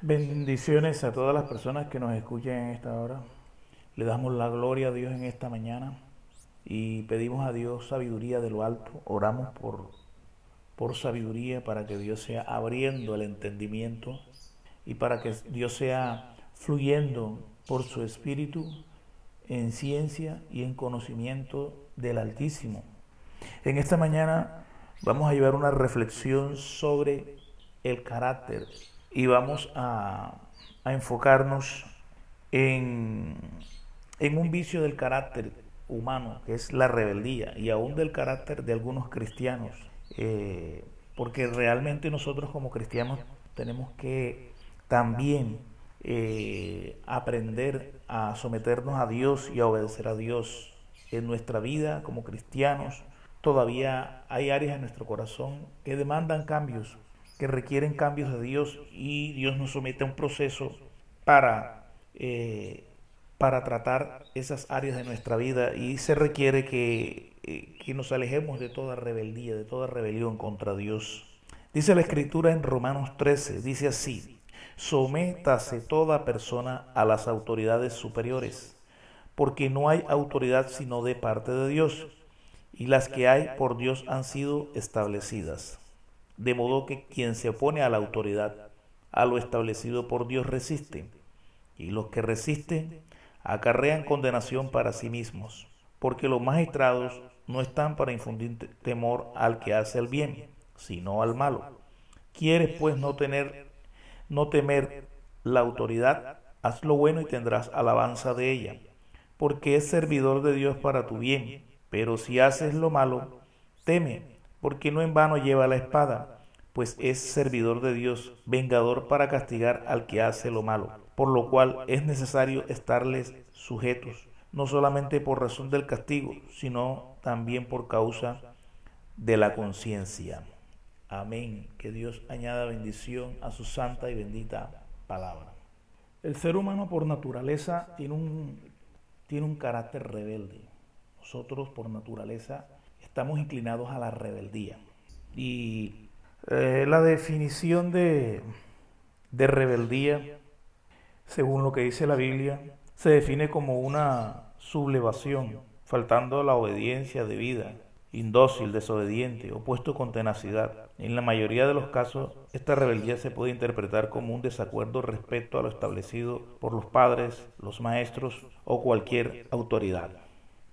Bendiciones a todas las personas que nos escuchan en esta hora. Le damos la gloria a Dios en esta mañana y pedimos a Dios sabiduría de lo alto. Oramos por, por sabiduría para que Dios sea abriendo el entendimiento y para que Dios sea fluyendo por su espíritu en ciencia y en conocimiento del Altísimo. En esta mañana vamos a llevar una reflexión sobre el carácter y vamos a, enfocarnos en, en un vicio del carácter humano, que es la rebeldía, y aún del carácter de algunos cristianos, eh, porque realmente nosotros como cristianos tenemos que también eh, aprender a someternos a Dios y a obedecer a Dios en nuestra vida como cristianos. Todavía hay áreas en nuestro corazón que demandan cambios, que requieren cambios de Dios y Dios nos somete a un proceso para, eh, para tratar esas áreas de nuestra vida y se requiere que, eh, que nos alejemos de toda rebeldía, de toda rebelión contra Dios. Dice la escritura en Romanos 13, dice así, sométase toda persona a las autoridades superiores, porque no hay autoridad sino de parte de Dios, y las que hay por Dios han sido establecidas de modo que quien se opone a la autoridad, a lo establecido por Dios, resiste, y los que resisten acarrean condenación para sí mismos, porque los magistrados no están para infundir temor al que hace el bien, sino al malo. ¿Quieres pues no tener no temer la autoridad? Haz lo bueno y tendrás alabanza de ella, porque es servidor de Dios para tu bien. Pero si haces lo malo, teme, porque no en vano lleva la espada, pues es servidor de Dios, vengador para castigar al que hace lo malo, por lo cual es necesario estarles sujetos, no solamente por razón del castigo, sino también por causa de la conciencia. Amén. Que Dios añada bendición a su santa y bendita palabra. El ser humano por naturaleza tiene un, tiene un carácter rebelde. Nosotros por naturaleza estamos inclinados a la rebeldía. Y eh, la definición de, de rebeldía, según lo que dice la Biblia, se define como una sublevación, faltando la obediencia debida, indócil, desobediente, opuesto con tenacidad. En la mayoría de los casos, esta rebeldía se puede interpretar como un desacuerdo respecto a lo establecido por los padres, los maestros o cualquier autoridad.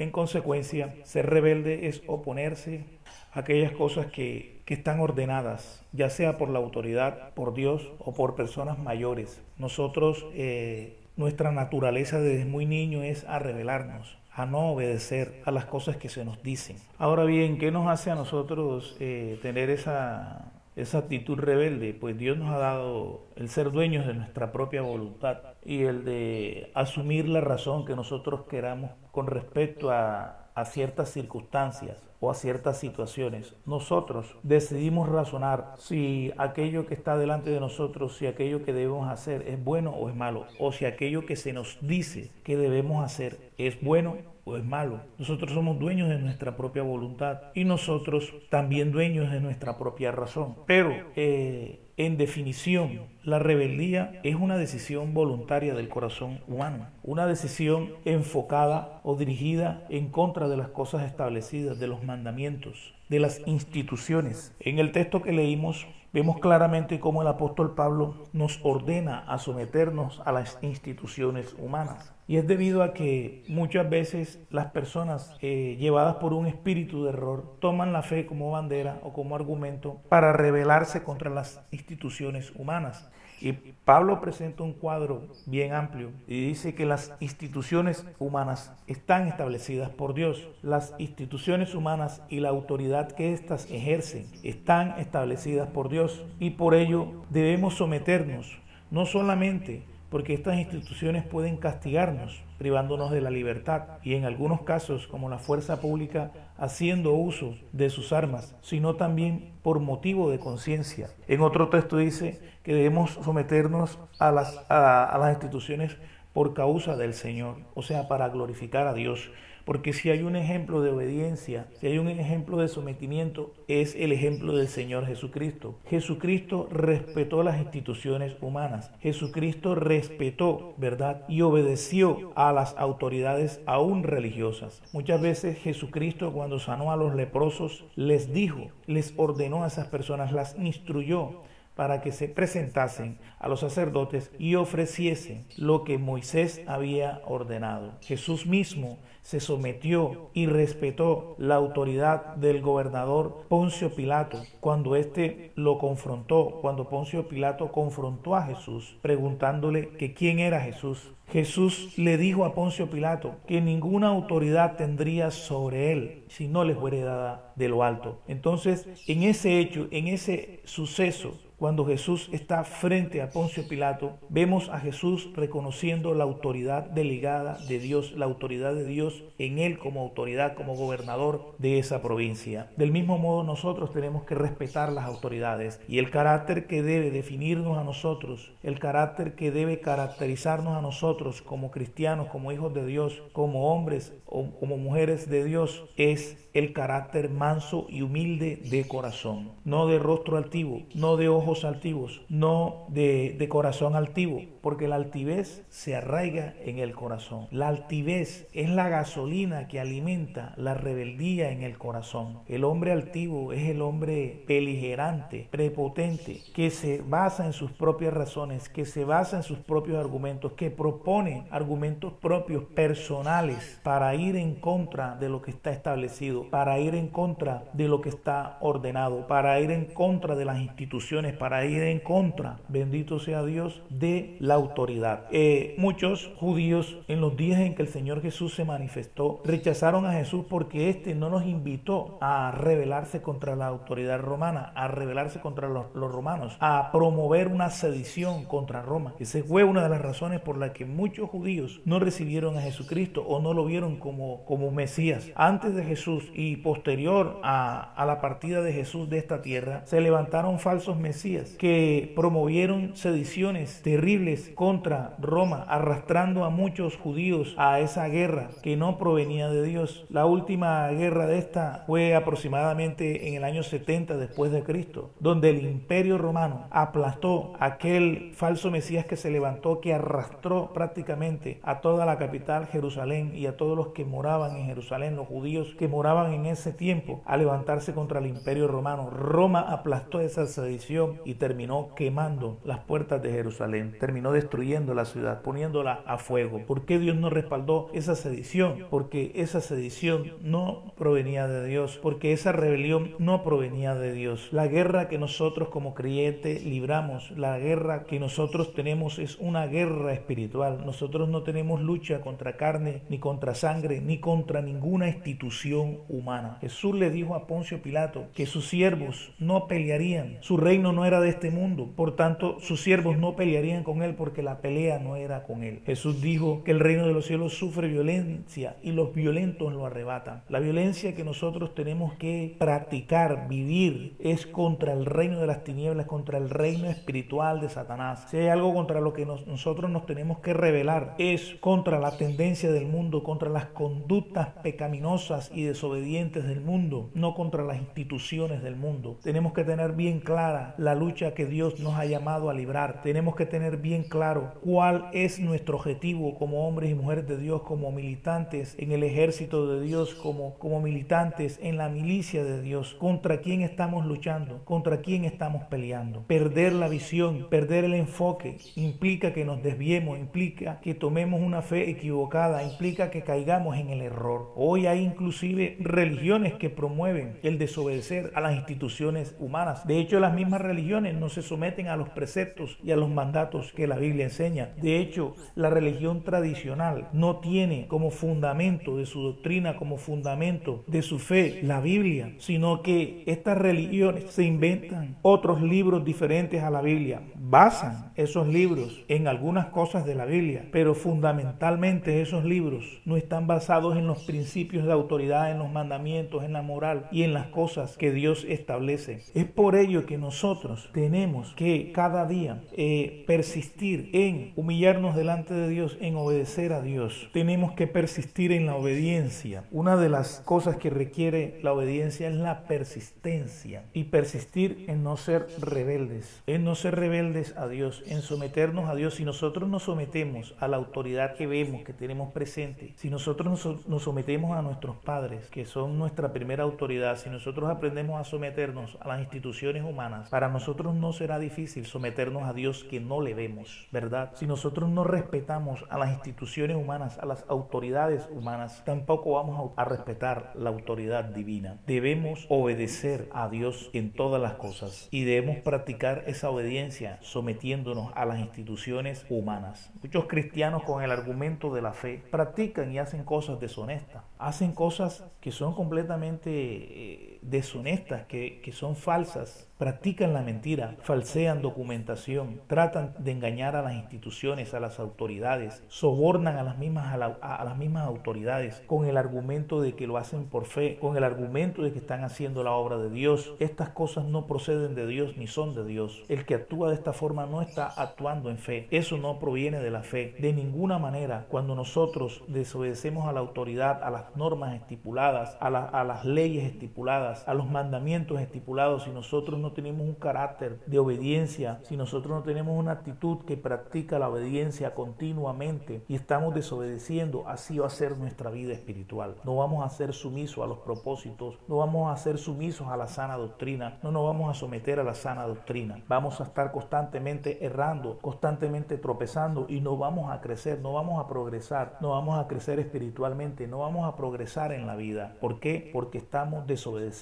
En consecuencia, ser rebelde es oponerse a aquellas cosas que, que, están ordenadas, ya sea por la autoridad, por Dios o por personas mayores. Nosotros, eh, nuestra naturaleza desde muy niño es a rebelarnos, a no obedecer a las cosas que se nos dicen. Ahora bien, ¿qué nos hace a nosotros eh, tener esa, esa actitud rebelde? Pues Dios nos ha dado el ser dueños de nuestra propia voluntad y el de asumir la razón que nosotros queramos con respecto a, ciertas circunstancias o a ciertas situaciones. Nosotros decidimos razonar si aquello que está delante de nosotros, si aquello que debemos hacer es bueno o es malo, o si aquello que se nos dice que debemos hacer es bueno o es malo. Nosotros somos dueños de nuestra propia voluntad y nosotros también dueños de nuestra propia razón. Pero eh, en definición, la rebeldía es una decisión voluntaria del corazón humano, una decisión enfocada o dirigida en contra de las cosas establecidas, de los mandamientos, de las instituciones. En el texto que leímos vemos claramente cómo el apóstol Pablo nos ordena a someternos a las instituciones humanas. Y es debido a que muchas veces las personas eh, llevadas por un espíritu de error toman la fe como bandera o como argumento para rebelarse contra las instituciones humanas. Y Pablo presenta un cuadro bien amplio y dice que las instituciones humanas están establecidas por Dios. Las instituciones humanas y la autoridad que éstas ejercen están establecidas por Dios y por ello debemos someternos no solamente porque estas instituciones pueden castigarnos, privándonos de la libertad y en algunos casos, como la fuerza pública, haciendo uso de sus armas, sino también por motivo de conciencia. En otro texto dice que debemos someternos a las, a, las instituciones por causa del Señor, o sea, para glorificar a Dios, porque si hay un ejemplo de obediencia, si hay un ejemplo de sometimiento, es el ejemplo del Señor Jesucristo. Jesucristo respetó las instituciones humanas. Jesucristo respetó, ¿verdad? Y obedeció a las autoridades aún religiosas. Muchas veces Jesucristo cuando sanó a los leprosos les dijo, les ordenó a esas personas, las instruyó para que se presentasen a los sacerdotes y ofreciesen lo que Moisés había ordenado. Jesús mismo se sometió y respetó la autoridad del gobernador Poncio Pilato cuando éste lo confrontó, cuando Poncio Pilato confrontó a Jesús preguntándole que quién era Jesús. Jesús le dijo a Poncio Pilato que ninguna autoridad tendría sobre él si no le fuera dada de lo alto. Entonces, en ese hecho, en ese suceso, cuando Jesús está frente a Poncio Pilato, vemos a Jesús reconociendo la autoridad delegada de Dios, la autoridad de Dios en él como autoridad, como gobernador de esa provincia. Del mismo modo nosotros tenemos que respetar las autoridades y el carácter que debe definirnos a nosotros, el carácter que debe caracterizarnos a nosotros como cristianos, como hijos de Dios, como hombres o como mujeres de Dios, es el carácter manso y humilde de corazón, no de rostro altivo, no de altivos, no de, de, corazón altivo, porque la altivez se arraiga en el corazón. La altivez es la gasolina que alimenta la rebeldía en el corazón. El hombre altivo es el hombre beligerante, prepotente, que se basa en sus propias razones, que se basa en sus propios argumentos, que propone argumentos propios, personales, para ir en contra de lo que está establecido, para ir en contra de lo que está ordenado, para ir en contra de las instituciones, para ir en contra, bendito sea Dios, de la autoridad. Eh, muchos judíos en los días en que el Señor Jesús se manifestó rechazaron a Jesús porque éste no nos invitó a rebelarse contra la autoridad romana, a rebelarse contra los, romanos, a promover una sedición contra Roma. Esa fue una de las razones por las que muchos judíos no recibieron a Jesucristo o no lo vieron como, como Mesías. Antes de Jesús y posterior a, a la partida de Jesús de esta tierra, se levantaron falsos mesías que promovieron sediciones terribles contra Roma, arrastrando a muchos judíos a esa guerra que no provenía de Dios. La última guerra de esta fue aproximadamente en el año 70 después de Cristo, donde el imperio romano aplastó aquel falso mesías que se levantó, que arrastró prácticamente a toda la capital Jerusalén y a todos los que moraban en Jerusalén, los judíos que moraban en ese tiempo, a levantarse contra el imperio romano. Roma aplastó esa sedición y terminó quemando las puertas de Jerusalén, terminó destruyendo la ciudad, poniéndola a fuego. ¿Por qué Dios no respaldó esa sedición? Porque esa sedición no provenía de Dios, porque esa rebelión no provenía de Dios. La guerra que nosotros como creyentes libramos, la guerra que nosotros tenemos es una guerra espiritual. Nosotros no tenemos lucha contra carne, ni contra sangre, ni contra ninguna institución humana. Jesús le dijo a Poncio Pilato que sus siervos no pelearían, su reino no era de este mundo, por tanto sus siervos no pelearían con él porque la pelea no era con él. Jesús dijo que el reino de los cielos sufre violencia y los violentos lo arrebatan. La violencia que nosotros tenemos que practicar, vivir, es contra el reino de las tinieblas, contra el reino espiritual de Satanás. Si hay algo contra lo que nos, nosotros nos tenemos que rebelar, es contra la tendencia del mundo, contra las conductas pecaminosas y desobedientes del mundo, no contra las instituciones del mundo. Tenemos que tener bien clara la lucha que Dios nos ha llamado a librar. Tenemos que tener bien claro cuál es nuestro objetivo como hombres y mujeres de Dios, como militantes en el ejército de Dios, como, como militantes en la milicia de Dios. ¿Contra quién estamos luchando? ¿Contra quién estamos peleando? Perder la visión, perder el enfoque, implica que nos desviemos, implica que tomemos una fe equivocada, implica que caigamos en el error. Hoy hay inclusive religiones que promueven el desobedecer a las instituciones humanas. De hecho, las mismas religiones no se someten a los preceptos y a los mandatos que la Biblia enseña. De hecho, la religión tradicional no tiene como fundamento de su doctrina, como fundamento de su fe, la Biblia, sino que estas religiones se inventan otros libros diferentes a la Biblia, basan esos libros en algunas cosas de la Biblia, pero fundamentalmente esos libros no están basados en los principios de autoridad, en los mandamientos, en la moral y en las cosas que Dios establece. Es por ello que nosotros tenemos que cada día eh, persistir en humillarnos delante de Dios, en obedecer a Dios. Tenemos que persistir persistir en la obediencia. Una de las cosas que requiere la obediencia es la persistencia y persistir en no ser rebeldes, en no ser rebeldes a Dios, en someternos a Dios. Si nosotros nos sometemos a la autoridad que vemos, que tenemos presente, si nosotros nos, sometemos a nuestros padres, que son nuestra primera autoridad, si nosotros aprendemos a someternos a las instituciones humanas, para nosotros no será difícil someternos a Dios que no le vemos, ¿verdad? Si nosotros no respetamos a las instituciones humanas, a las autoridades humanas, tampoco vamos a respetar la autoridad divina. Debemos obedecer a Dios en todas las cosas y debemos practicar esa obediencia sometiéndonos a las instituciones humanas. Muchos cristianos con el argumento de la fe practican y hacen cosas deshonestas, hacen cosas que son completamente eh, deshonestas, que, que son falsas, practican la mentira, falsean documentación, tratan de engañar a las instituciones, a las autoridades, sobornan a las mismas, a, las mismas autoridades con el argumento de que lo hacen por fe, con el argumento de que están haciendo la obra de Dios. Estas cosas no proceden de Dios ni son de Dios. El que actúa de esta forma no está actuando en fe. Eso no proviene de la fe. De ninguna manera, cuando nosotros desobedecemos a la autoridad, a las normas estipuladas, a, a las leyes estipuladas, a los mandamientos estipulados, y nosotros no tenemos un carácter de obediencia, si nosotros no tenemos una actitud que practica la obediencia continuamente y estamos desobedeciendo, así va a ser nuestra vida espiritual. No vamos a ser sumisos a los propósitos, no vamos a ser sumisos a la sana doctrina, no nos vamos a someter a la sana doctrina. Vamos a estar constantemente errando, constantemente tropezando y no vamos a crecer, no vamos a progresar, no vamos a crecer espiritualmente, no vamos a progresar en la vida. ¿Por qué? Porque estamos desobedeciendo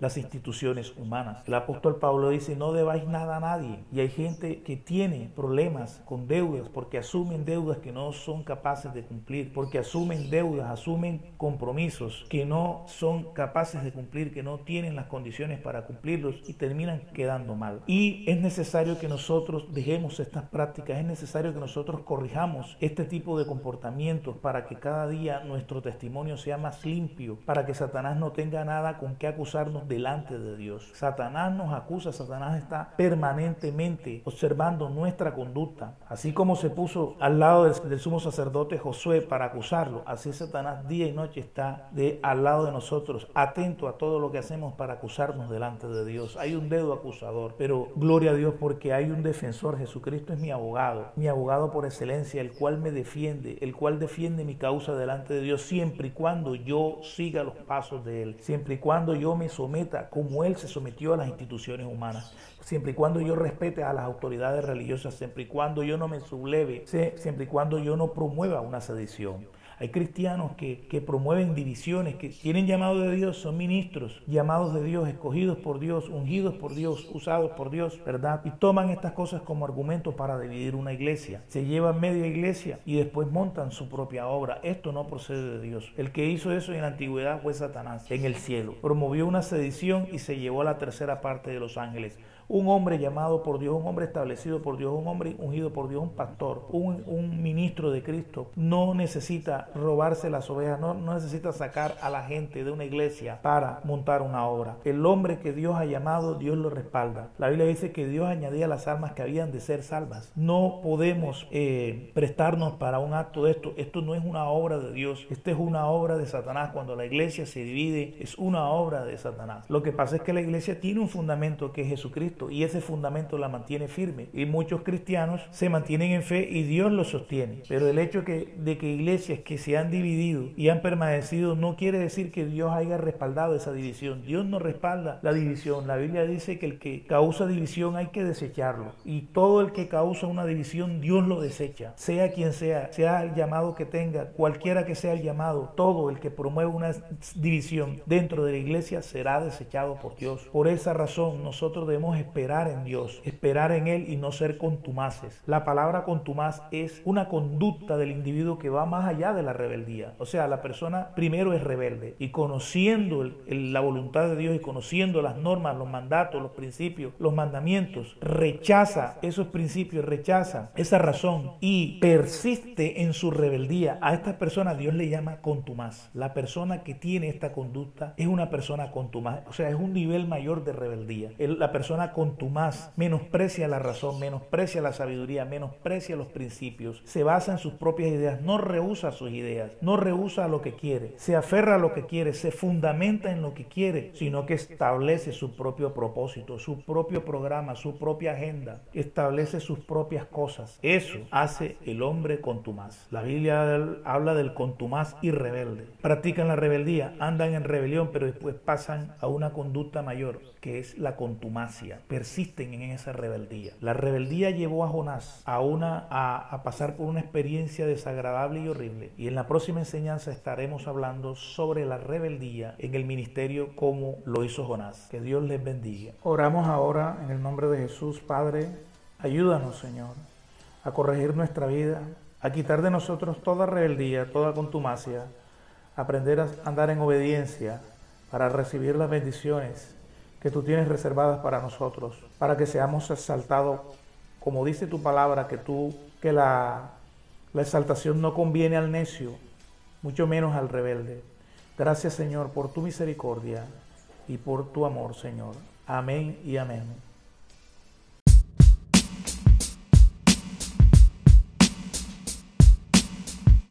las instituciones humanas. El apóstol Pablo dice, no debáis nada a nadie. Y hay gente que tiene problemas con deudas porque asumen deudas que no son capaces de cumplir, porque asumen deudas, asumen compromisos que no son capaces de cumplir, que no tienen las condiciones para cumplirlos y terminan quedando mal. Y es necesario que nosotros dejemos estas prácticas, es necesario que nosotros corrijamos este tipo de comportamientos para que cada día nuestro testimonio sea más limpio, para que Satanás no tenga nada con qué acusarnos delante de Dios. Satanás nos acusa, Satanás está permanentemente observando nuestra conducta. Así como se puso al lado del, sumo sacerdote Josué para acusarlo, así Satanás día y noche está de, al lado de nosotros, atento a todo lo que hacemos para acusarnos delante de Dios. Hay un dedo acusador, pero gloria a Dios porque hay un defensor. Jesucristo es mi abogado, mi abogado por excelencia, el cual me defiende, el cual defiende mi causa delante de Dios siempre y cuando yo siga los pasos de Él, siempre y cuando yo me someta como Él se sometió a las instituciones humanas, siempre y cuando yo respete a las autoridades religiosas, siempre y cuando yo no me subleve, siempre y cuando yo no promueva una sedición. Hay cristianos que, promueven divisiones, que tienen llamado de Dios, son ministros, llamados de Dios, escogidos por Dios, ungidos por Dios, usados por Dios, ¿verdad? Y toman estas cosas como argumentos para dividir una iglesia. Se llevan media iglesia y después montan su propia obra. Esto no procede de Dios. El que hizo eso en la antigüedad fue Satanás en el cielo. Promovió una sedición y se llevó a la tercera parte de los ángeles un hombre llamado por Dios, un hombre establecido por Dios, un hombre ungido por Dios, un pastor, un, ministro de Cristo, no necesita robarse las ovejas, no, necesita sacar a la gente de una iglesia para montar una obra. El hombre que Dios ha llamado, Dios lo respalda. La Biblia dice que Dios añadía las almas que habían de ser salvas. No podemos eh, prestarnos para un acto de esto. Esto no es una obra de Dios, esta es una obra de Satanás. Cuando la iglesia se divide, es una obra de Satanás. Lo que pasa es que la iglesia tiene un fundamento que es Jesucristo y ese fundamento la mantiene firme. Y muchos cristianos se mantienen en fe y Dios los sostiene. Pero el hecho de que iglesias que se han dividido y han permanecido no quiere decir que Dios haya respaldado esa división. Dios no respalda la división. La Biblia dice que el que causa división hay que desecharlo. Y todo el que causa una división, Dios lo desecha. Sea quien sea, sea el llamado que tenga, cualquiera que sea el llamado, todo el que promueva una división dentro de la iglesia será desechado por Dios. Por esa razón nosotros debemos esperar en Dios, esperar en Él y no ser contumaces. La palabra contumaz es una conducta del individuo que va más allá de la rebeldía. O sea, la persona primero es rebelde y conociendo la voluntad de Dios y conociendo las normas, los mandatos, los principios, los mandamientos, rechaza esos principios, rechaza esa razón y persiste en su rebeldía. A esta persona Dios le llama contumaz. La persona que tiene esta conducta es una persona contumaz. O sea, es un nivel mayor de rebeldía. La persona contumaz, menosprecia la razón, menosprecia la sabiduría, menosprecia los principios, se basa en sus propias ideas, no rehúsa sus ideas, no rehúsa lo que quiere, se aferra a lo que quiere, se fundamenta en lo que quiere, sino que establece su propio propósito, su propio programa, su propia agenda, establece sus propias cosas. Eso hace el hombre contumaz. La Biblia habla del contumaz y rebelde. Practican la rebeldía, andan en rebelión, pero después pasan a una conducta mayor, que es la contumacia. Persisten en esa rebeldía. La rebeldía llevó a Jonás a, una, a, pasar por una experiencia desagradable y horrible. Y en la próxima enseñanza estaremos hablando sobre la rebeldía en el ministerio como lo hizo Jonás. Que Dios les bendiga. Oramos ahora en el nombre de Jesús, Padre. Ayúdanos, Señor, a corregir nuestra vida, a quitar de nosotros toda rebeldía, toda contumacia, aprender a andar en obediencia para recibir las bendiciones que tú tienes reservadas para nosotros, para que seamos exaltados, como dice tu palabra, que tú, que la, la exaltación no conviene al necio, mucho menos al rebelde. Gracias Señor por tu misericordia y por tu amor, Señor. Amén y amén.